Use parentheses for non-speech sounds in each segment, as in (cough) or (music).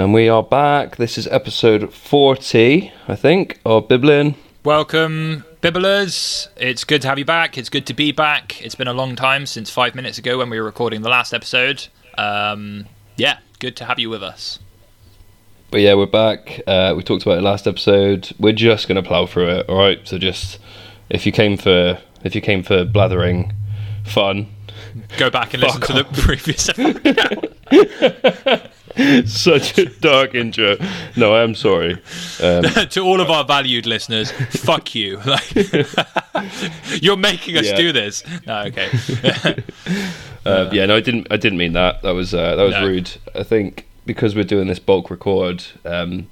And we are back. This is episode 40, I think, of Biblin. Welcome, Bibblers. It's good to have you back. It's good to be back. It's been a long time since five minutes ago when we were recording the last episode. Um, yeah, good to have you with us. But yeah, we're back. Uh, we talked about it last episode. We're just going to plow through it, all right? So just if you came for if you came for blathering fun, Go back and listen to the (laughs) previous episode. (laughs) (laughs) such a dark intro. No, I am sorry. Um, (laughs) to all of our valued listeners, fuck you. (laughs) Like, you're making us Yeah. do this. No, okay. Uh, yeah, no, I didn't. I didn't mean that. That was uh, that was No. rude. I think because we're doing this bulk record, um,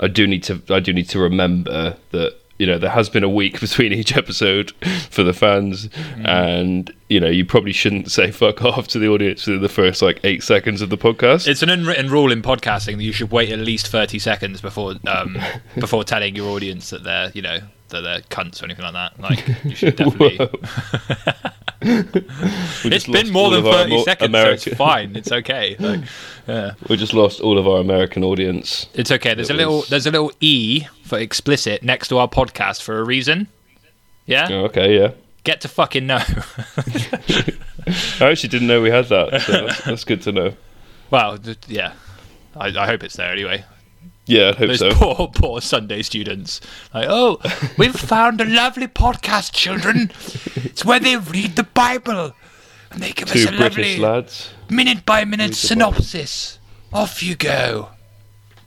I do need to. I do need to remember that you know there has been a week (laughs) between each episode for the fans, Mm. and you know you probably shouldn't say fuck off to the audience within the first like eight seconds of the podcast. It's an unwritten rule in podcasting that you should wait at least thirty seconds before um, (laughs) before telling your audience that they're you know that they're cunts or anything like that. Like you should (laughs) definitely. We been more than thirty mo- seconds, so it's fine. It's okay. (laughs) Like, yeah, we just lost all of our American audience. it's okay. There's It a little was- there's a little e for explicit next to our podcast for a reason. Yeah, Oh, okay, yeah. get to fucking know. (laughs) I actually didn't know we had that. So that's, that's good to know. well, yeah. I, I hope it's there anyway. Yeah, I hope Those so. poor, (laughs) poor Sunday students. Like, oh, we've found a lovely podcast, children. It's where they read the Bible and they give Two us a British lovely lads. minute by minute synopsis. Off you go.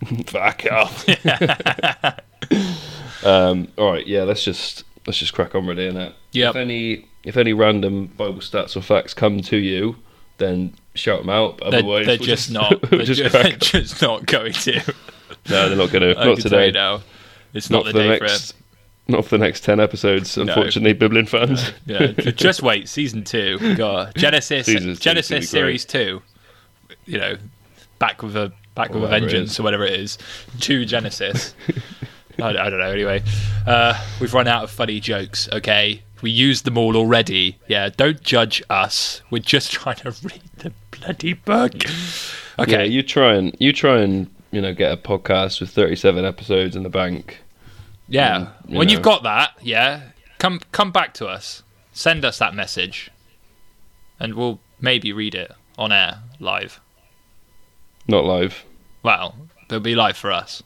(laughs) Fuck off. (laughs) um, all right, yeah. Let's just let's just crack on with it, innit? Yep. If any if any random Bible stats or facts come to you, then shout them out. They're, Otherwise, they're we'll just not. we'll They're just just, they're just not going to. (laughs) No, they're not gonna. Not can tell you today. now. It's Not not, for the the day next. Not for the next ten episodes, unfortunately, Biblin fans. for. (laughs) Yeah, just wait. Season two. God, (laughs) Genesis. Season two Genesis is series two. You know, back with a back with a vengeance or whatever it is. Two Genesis. I, I don't know. Anyway, uh, we've run out of funny jokes. Okay, we used them all already. Yeah, don't judge us. We're just trying to read the bloody book. Okay. Yeah, you try and you try and you know get a podcast with thirty-seven episodes in the bank. Yeah. Mm, you when know. you've got that, yeah, come come back to us. Send us that message, and we'll maybe read it on air live. Not live. Well, it'll be live for us.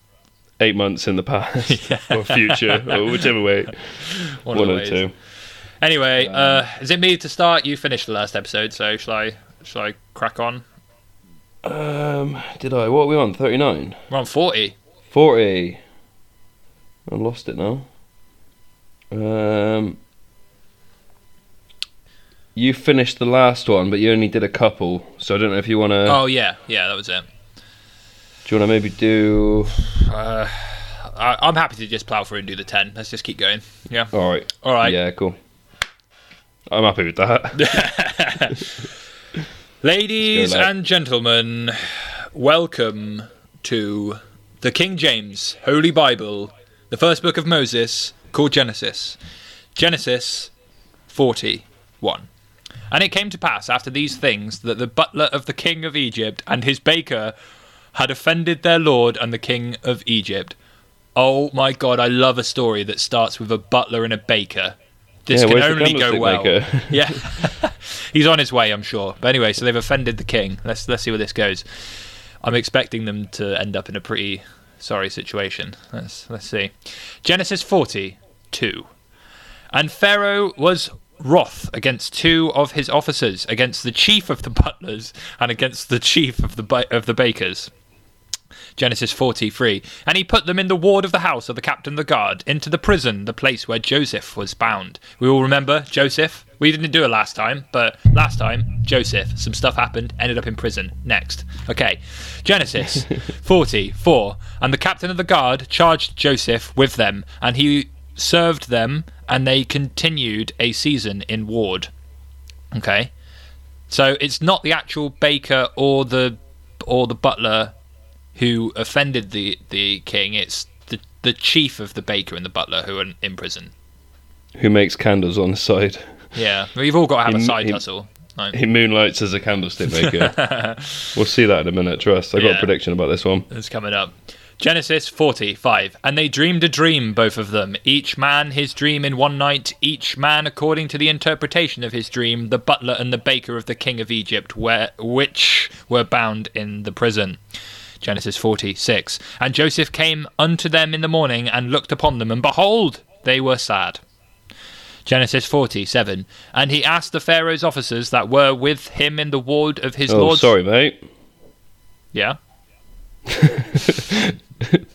Eight months in the past (laughs) or future or whichever way. One, (laughs) One of the or two. Anyway, uh, is it me to start? You finished the last episode, so shall I? Shall I crack on? Um, did I? What are we on? 39? We're on forty. 40. I lost it now. Um, you finished the last one, but you only did a couple, so I don't know if you want to. Oh yeah, yeah, that was it. Do you want to maybe do? Uh, I, I'm happy to just plow through and do the ten. Let's just keep going. Yeah. All right. All right. Yeah, cool. I'm happy with that. (laughs) (laughs) Ladies Let's go, lad. and gentlemen, welcome to the King James Holy Bible, the first book of Moses, called Genesis. Genesis 41. And it came to pass after these things that the butler of the king of Egypt and his baker had offended their lord and the king of Egypt. Oh my god, I love a story that starts with a butler and a baker. This Yeah, can only go well. (laughs) yeah. He's on his way, I'm sure. But anyway, so they've offended the king. Let's let's see where this goes. I'm expecting them to end up in a pretty sorry situation. Let's let's see. Genesis 42. And Pharaoh was wroth against two of his officers, against the chief of the butlers and against the chief of the ba- of the bakers. Genesis 43. And he put them in the ward of the house of the captain of the guard, into the prison, the place where Joseph was bound. We all remember Joseph. We didn't do it last time, but last time, Joseph, some stuff happened, ended up in prison. Next. Okay. Genesis (laughs) 44. And the captain of the guard charged Joseph with them, and he served them, and they continued a season in ward. Okay. So it's not the actual baker or the or the butler who offended the the king. It's the the chief of the baker and the butler who are in prison. Who makes candles on the side? Yeah, we've all got to have He a side he- hustle. No. He moonlights as a candlestick (laughs) maker. we'll see that in a minute. Trust. I got Yeah. a prediction about this one. It's coming up. Genesis 45. And they dreamed a dream, both of them, each man his dream in one night, each man according to the interpretation of his dream, the butler and the baker of the king of Egypt, where, which were bound in the prison. Genesis 46. And Joseph came unto them in the morning and looked upon them, and behold, they were sad. Genesis 47. And he asked the Pharaoh's officers that were with him in the ward of his lord. Oh, lord's. sorry, mate. Yeah. (laughs)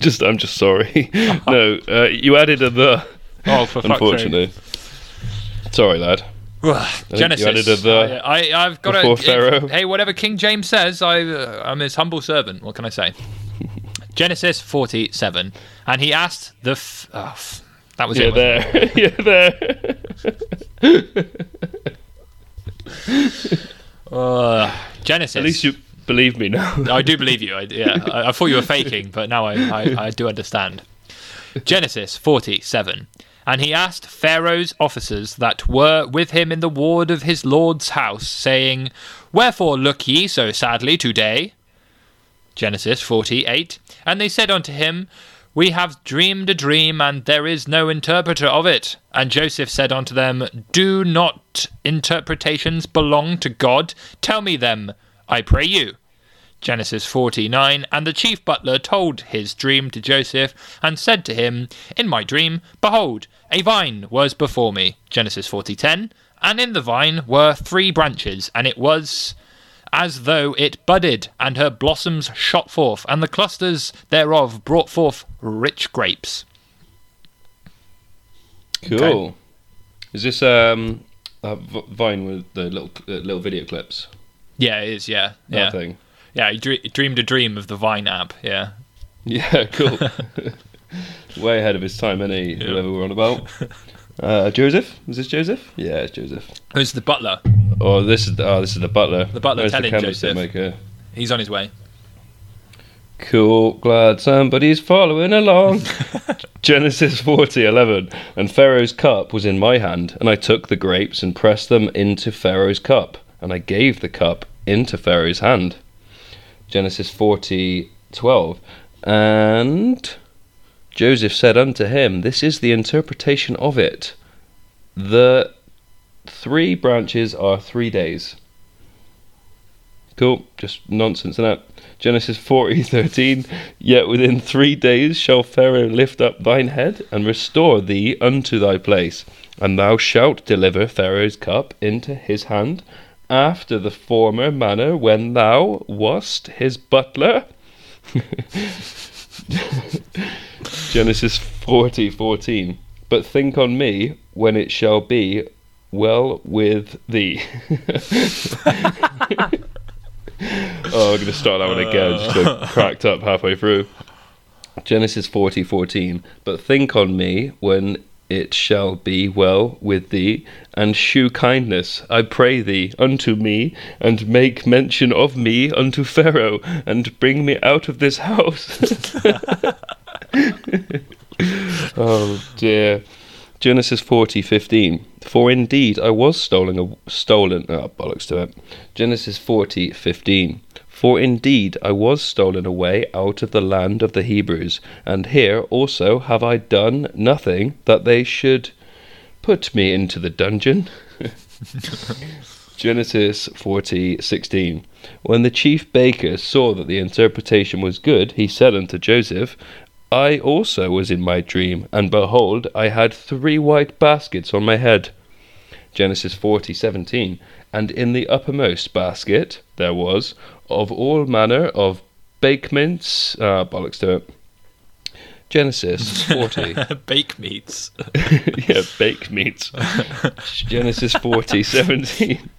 just, I'm just sorry. (laughs) no, uh, you added a the. Oh, for fuck's sake. Unfortunately. Sorry, lad. Ugh, Genesis. you added a the I, I, I've got before a Pharaoh. Hey, whatever King James says, I, uh, I'm his humble servant. What can I say? (laughs) Genesis 47. And he asked the. F- oh, f- that was Yeah, it. wasn't it? (laughs) there. yeah, (laughs) there. Uh, Genesis. At least you believe me now. I do believe you. I, yeah, I, I thought you were faking, but now I, I, I do understand. Genesis 47. And he asked Pharaoh's officers that were with him in the ward of his lord's house, saying, Wherefore look ye so sadly today? Genesis 48. And they said unto him, We have dreamed a dream, and there is no interpreter of it. And Joseph said unto them, Do not interpretations belong to God? Tell me them, I pray you. Genesis 49 And the chief butler told his dream to Joseph, and said to him, In my dream, behold, a vine was before me. Genesis 40:10 And in the vine were three branches, and it was as though it budded, and her blossoms shot forth, and the clusters thereof brought forth rich grapes. Cool. Is this um v- Vine with the little uh, little video clips? Yeah, it is. Yeah, That yeah, thing. Yeah. He dre- dreamed a dream of the Vine app. Yeah, Yeah, (laughs) cool. (laughs) Way ahead of his time, any whoever we're on about. (laughs) Uh, Joseph? Is this Joseph? Yeah, it's Joseph. who's the butler? Oh, this is the, oh, this is the butler. The butler Where's telling candlestick Joseph. Maker? He's on his way. Cool, glad somebody's following along. Genesis 40, 11. And Pharaoh's cup was in my hand, and I took the grapes and pressed them into Pharaoh's cup, and I gave the cup into Pharaoh's hand. Genesis 40, 12. And Joseph said unto him, This is the interpretation of it. The three branches are three days. Cool, just nonsense in that. Genesis 40, (laughs) 13. Yet within three days shall Pharaoh lift up thine head and restore thee unto thy place, and thou shalt deliver Pharaoh's cup into his hand, after the former manner when thou wast his butler. (laughs) Genesis 40, 14. But think on me when it shall be well with thee. (laughs) Oh, I'm going to start that one again. Just got uh. cracked up halfway through. Genesis 40, 14. But think on me when it shall be well with thee, and shew kindness, I pray thee, unto me, and make mention of me unto Pharaoh, and bring me out of this house. (laughs) oh dear. Genesis 40, 15. For indeed I was stolen, stolen, oh, bollocks to it. Genesis 40, 15. For indeed I was stolen away out of the land of the Hebrews, and here also have I done nothing that they should put me into the dungeon. (laughs) Genesis 40:16 When the chief baker saw that the interpretation was good, he said unto Joseph, I also was in my dream, and behold, I had three white baskets on my head. Genesis 40, 17. And in the uppermost basket there was of all manner of bakements. Ah, bollocks to it. Genesis 40. (laughs) Bake meats. (laughs) yeah, bake meats. Genesis 40, 17.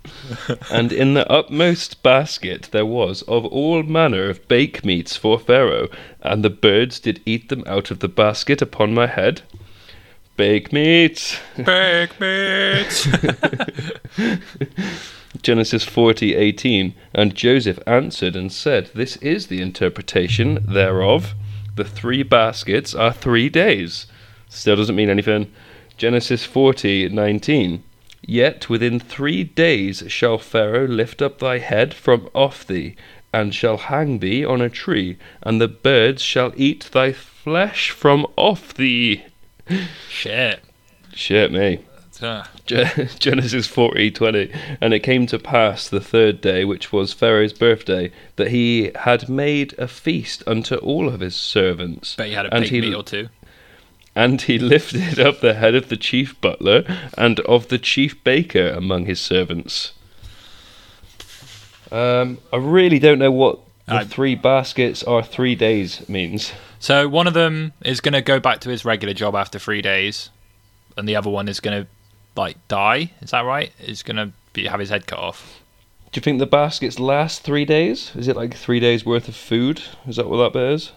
And in the upmost basket there was of all manner of bake meats for Pharaoh, and the birds did eat them out of the basket upon my head. Bake meats. Bake meats. (laughs) Genesis 40, 18. And Joseph answered and said, This is the interpretation thereof. The three baskets are three days. Still doesn't mean anything. Genesis 40, 19. Yet within three days shall Pharaoh lift up thy head from off thee, and shall hang thee on a tree, and the birds shall eat thy flesh from off thee. Shit. Shit me. Uh, Ge- (laughs) Genesis 40:20 and it came to pass the third day which was Pharaoh's birthday that he had made a feast unto all of his servants but he had a and baked he meat or two. and he (laughs) lifted up the head of the chief butler and of the chief baker among his servants um I really don't know what the three baskets are 3 days means So one of them is going to go back to his regular job after three days, and the other one is going to like die. Is that right? Is going to be have his head cut off. do you think the baskets last 3 days is it like 3 days worth of food is that what that bit is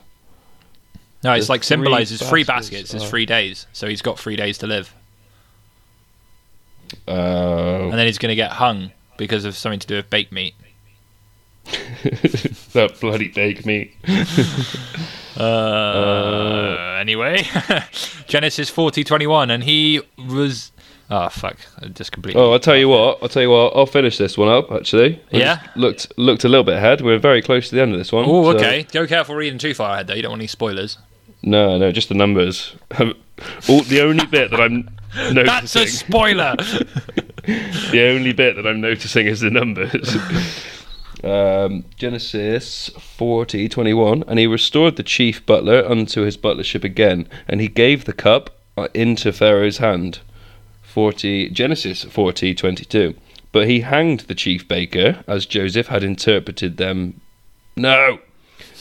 No, it's The like symbolizes three baskets baskets is three days. So he's got three days to live, uh and then he's going to get hung because of something to do with baked meat. (laughs) that bloody baked meat. (laughs) Uh, anyway, (laughs) Genesis forty twenty one, and he was. Oh fuck! I just completely. Oh, I'll tell you what. I'll tell you what. I'll finish this one up. Actually, I Yeah? looked looked a little bit ahead. We're very close to the end of this one. Oh, so- okay. Go careful reading too far ahead, though. You don't want any spoilers. No, no, just the numbers. All, the only bit that I'm That's a spoiler. the only bit that I'm noticing is the numbers. Um, Genesis 40, 21. And he restored the chief butler unto his butlership again, and he gave the cup uh, into Pharaoh's hand. 40 Genesis 40, 22. But he hanged the chief baker, as Joseph had interpreted them. No!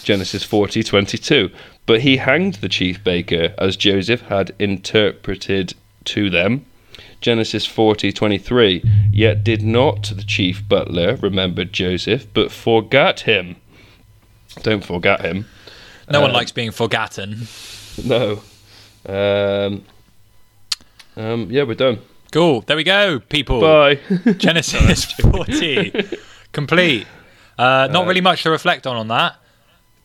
Genesis 40, 22. But he hanged the chief baker, as Joseph had interpreted to them. Genesis 40:23, Yet did not the chief butler remember Joseph, but forgot him. Don't forget him. No one Uh, likes being forgotten. (laughs) No. Um, um, yeah, we're done. Cool. There we go, people. Bye. (laughs) Genesis (laughs) 40 complete. Uh, not really much to reflect on on that.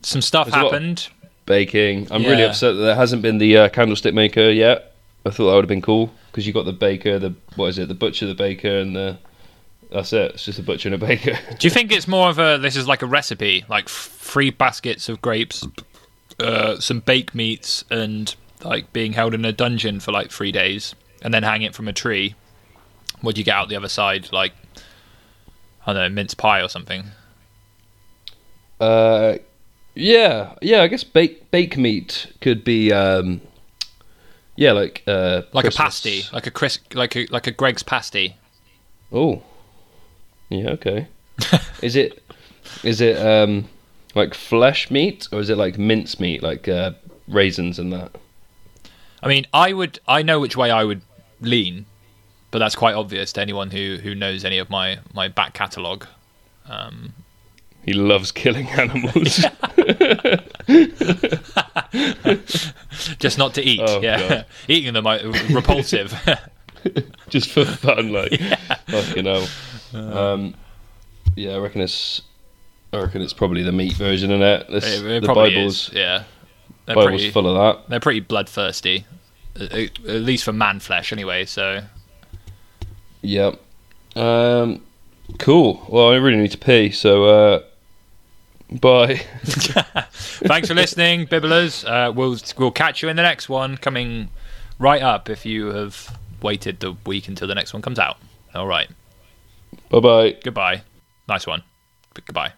Some stuff There's happened. Baking. I'm really upset that there hasn't been the uh, candlestick maker yet. I thought that would have been cool because you got the baker, the what is it, the butcher, the baker, and the that's it. It's just a butcher and a baker. (laughs) Do you think it's more of a this is like a recipe, like three baskets of grapes, uh, some baked meats, and like being held in a dungeon for like three days, and then hang it from a tree? What do you get out the other side? Like I don't know, mince pie or something. Uh, yeah, yeah. I guess bake bake meat could be, um, yeah, like uh, Like Christmas. a pasty, like a Chris, like a like a Greggs pasty. Oh, yeah. Okay. is it is it um like flesh meat or is it like mince meat, like uh, raisins and that? I mean, I would, I know which way I would lean, but that's quite obvious to anyone who who knows any of my my back catalogue. Um, He loves killing (laughs) animals. (laughs) (laughs) just not to eat. Oh, yeah, (laughs) eating them are repulsive. (laughs) just for fun, like fucking hell. Um, yeah, I reckon it's. I reckon it's probably the meat version of it. This, it, it the Bible's is. Yeah, they're Bible's pretty, full of that. they're pretty bloodthirsty, at, at least for man flesh, anyway. So Yep. Um, cool. Well, I really need to pee, so uh, bye. (laughs) (laughs) thanks for listening, Bibblers. Uh, we'll we'll catch you in the next one, coming right up if you have waited the week until the next one comes out. All right. bye bye. Goodbye. Nice one. Goodbye.